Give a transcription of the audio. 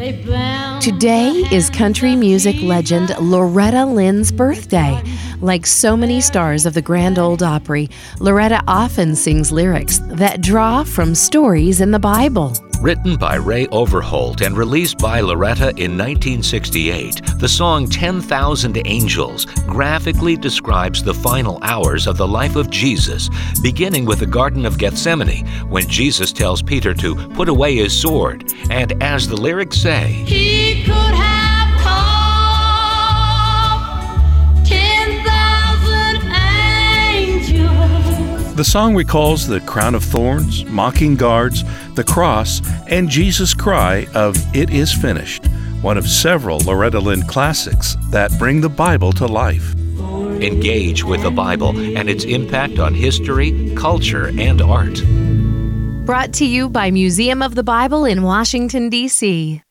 Today is country music legend Loretta Lynn's birthday. Like so many stars of the Grand Ole Opry, Loretta often sings lyrics that draw from stories in the Bible. Written by Ray Overholt and released by Loretta in 1968, the song 10,000 Angels graphically describes the final hours of the life of Jesus, beginning with the Garden of Gethsemane, when Jesus tells Peter to put away his sword. And as the lyrics say, The song recalls the crown of thorns, mocking guards, the cross, and Jesus' cry of It is finished, one of several Loretta Lynn classics that bring the Bible to life. engage with the Bible and its impact on history, culture, and art. Brought to you by Museum of the Bible in Washington, D.C.